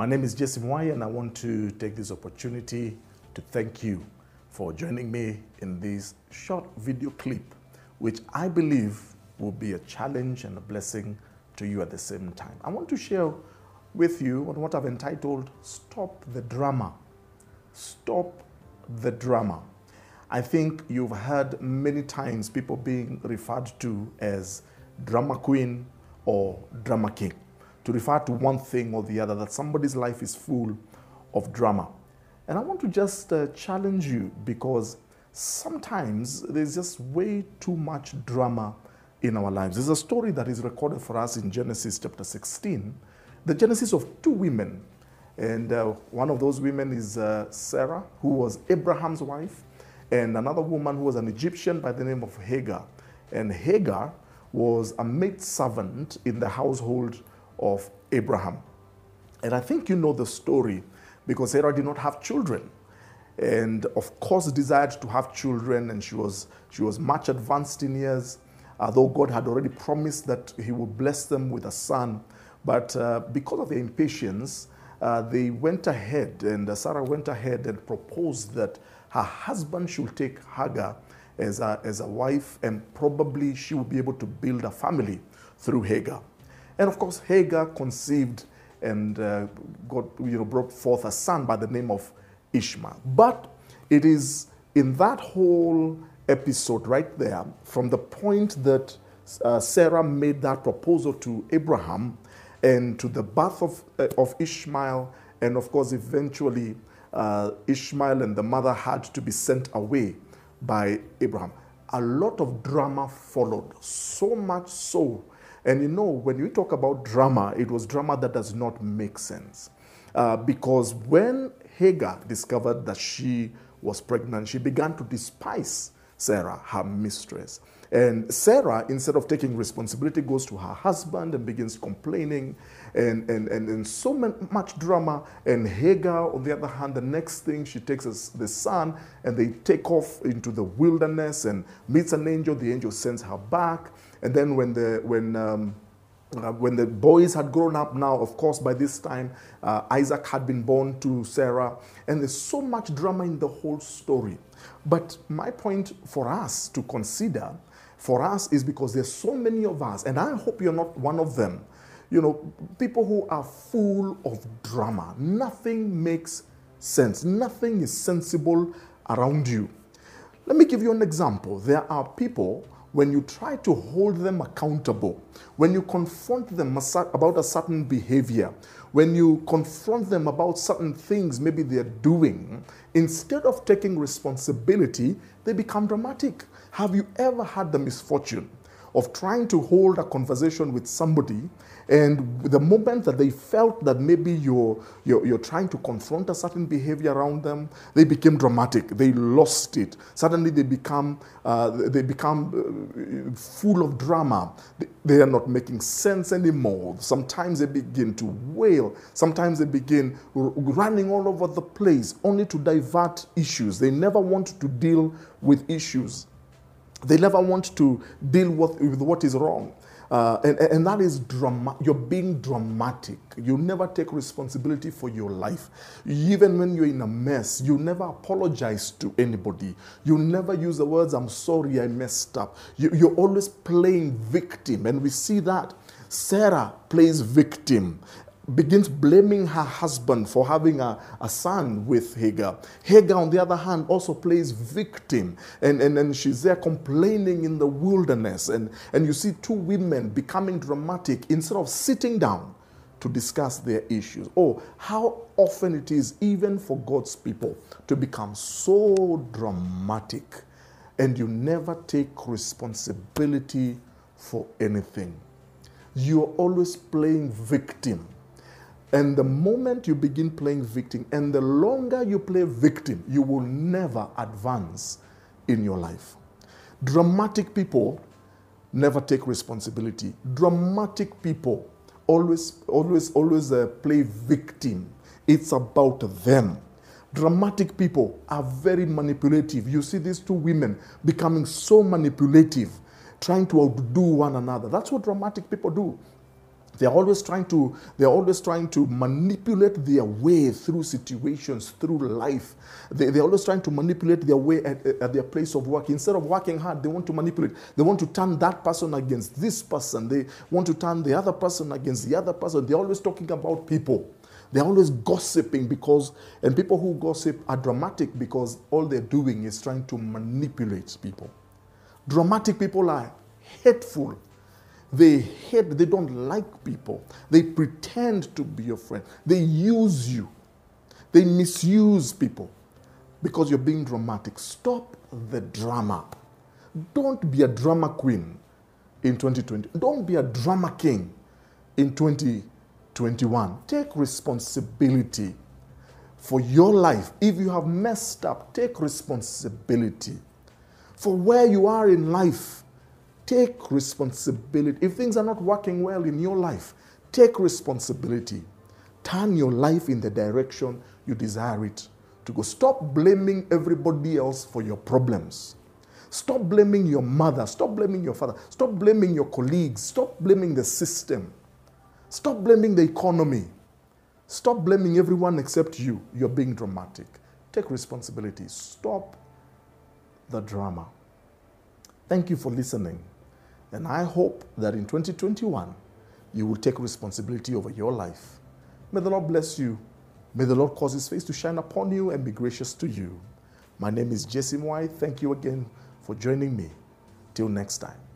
My name is Jesse Mwai, and I want to take this opportunity to thank you for joining me in this short video clip, which I believe will be a challenge and a blessing to you at the same time. I want to share with you on what I've entitled Stop the Drama. Stop the Drama. I think you've heard many times people being referred to as drama queen or drama king to refer to one thing or the other, that somebody's life is full of drama. And I want to just uh, challenge you because sometimes there's just way too much drama in our lives. There's a story that is recorded for us in Genesis chapter 16, the genesis of two women. And uh, one of those women is uh, Sarah, who was Abraham's wife, and another woman who was an Egyptian by the name of Hagar. And Hagar was a maid servant in the household of Abraham. And I think you know the story because Sarah did not have children. And of course, desired to have children, and she was, she was much advanced in years, although God had already promised that He would bless them with a son. But uh, because of their impatience, uh, they went ahead, and uh, Sarah went ahead and proposed that her husband should take Hagar as a, as a wife, and probably she would be able to build a family through Hagar. And of course, Hagar conceived and uh, you know, brought forth a son by the name of Ishmael. But it is in that whole episode right there, from the point that uh, Sarah made that proposal to Abraham and to the birth of, uh, of Ishmael, and of course, eventually, uh, Ishmael and the mother had to be sent away by Abraham. A lot of drama followed, so much so and you know, when we talk about drama, it was drama that does not make sense. Uh, because when Hagar discovered that she was pregnant, she began to despise Sarah, her mistress. And Sarah, instead of taking responsibility, goes to her husband and begins complaining and, and, and, and so much drama. And Hagar, on the other hand, the next thing she takes is the son and they take off into the wilderness and meets an angel. The angel sends her back. And then when the, when, um, uh, when the boys had grown up now, of course, by this time, uh, Isaac had been born to Sarah. And there's so much drama in the whole story. But my point for us to consider for us is because there's so many of us, and I hope you're not one of them. You know, people who are full of drama. Nothing makes sense. Nothing is sensible around you. Let me give you an example. There are people when you try to hold them accountable, when you confront them about a certain behavior, when you confront them about certain things maybe they're doing, instead of taking responsibility, they become dramatic. Have you ever had the misfortune of trying to hold a conversation with somebody and the moment that they felt that maybe you're, you're, you're, trying to confront a certain behavior around them, they became dramatic. They lost it. Suddenly they become, uh, they become uh, full of drama. They, they are not making sense anymore. Sometimes they begin to wail. Sometimes they begin running all over the place only to divert issues. They never want to deal with issues. They never want to deal with, with what is wrong. Uh, and, and that is drama. You're being dramatic. You never take responsibility for your life. Even when you're in a mess, you never apologize to anybody. You never use the words, I'm sorry, I messed up. You, you're always playing victim. And we see that Sarah plays victim begins blaming her husband for having a, a son with Hagar. Hagar, on the other hand, also plays victim. And, and, and she's there complaining in the wilderness. And, and you see two women becoming dramatic instead of sitting down to discuss their issues. Oh, how often it is, even for God's people, to become so dramatic and you never take responsibility for anything. You're always playing victim and the moment you begin playing victim, and the longer you play victim, you will never advance in your life. Dramatic people never take responsibility. Dramatic people always, always, always uh, play victim. It's about them. Dramatic people are very manipulative. You see these two women becoming so manipulative, trying to outdo one another. That's what dramatic people do. They're always trying to they're always trying to manipulate their way through situations, through life. They, they're always trying to manipulate their way at, at their place of work. Instead of working hard, they want to manipulate. They want to turn that person against this person. They want to turn the other person against the other person. They're always talking about people. They're always gossiping because, and people who gossip are dramatic because all they're doing is trying to manipulate people. Dramatic people are hateful they hate, they don't like people. They pretend to be your friend. They use you. They misuse people because you're being dramatic. Stop the drama. Don't be a drama queen in 2020. Don't be a drama king in 2021. Take responsibility for your life. If you have messed up, take responsibility for where you are in life. Take responsibility. If things are not working well in your life, take responsibility. Turn your life in the direction you desire it to go. Stop blaming everybody else for your problems. Stop blaming your mother. Stop blaming your father. Stop blaming your colleagues. Stop blaming the system. Stop blaming the economy. Stop blaming everyone except you. You're being dramatic. Take responsibility. Stop the drama. Thank you for listening. And I hope that in 2021, you will take responsibility over your life. May the Lord bless you. May the Lord cause his face to shine upon you and be gracious to you. My name is Jesse Mwai. Thank you again for joining me. Till next time.